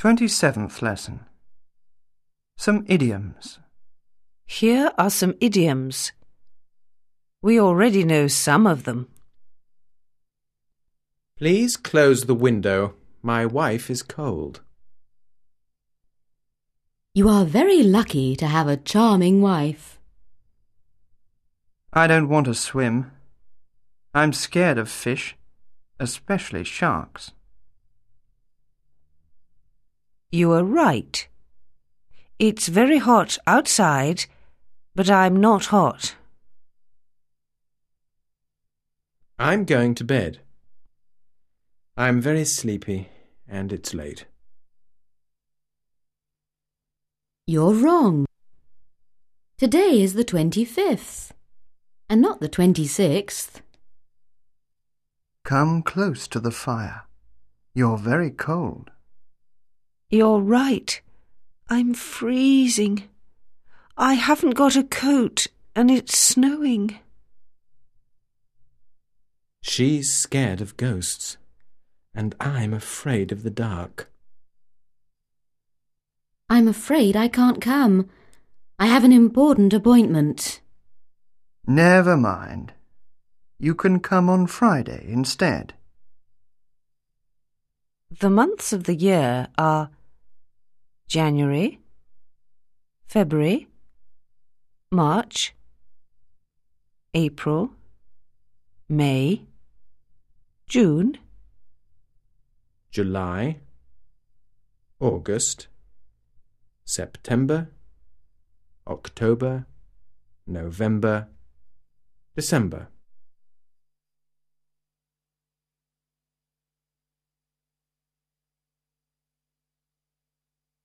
27th lesson. Some idioms. Here are some idioms. We already know some of them. Please close the window. My wife is cold. You are very lucky to have a charming wife. I don't want to swim. I'm scared of fish, especially sharks. You are right. It's very hot outside, but I'm not hot. I'm going to bed. I'm very sleepy and it's late. You're wrong. Today is the 25th, and not the 26th. Come close to the fire. You're very cold. You're right. I'm freezing. I haven't got a coat and it's snowing. She's scared of ghosts, and I'm afraid of the dark. I'm afraid I can't come. I have an important appointment. Never mind. You can come on Friday instead. The months of the year are January, February, March, April, May, June, July, August, September, October, November, December.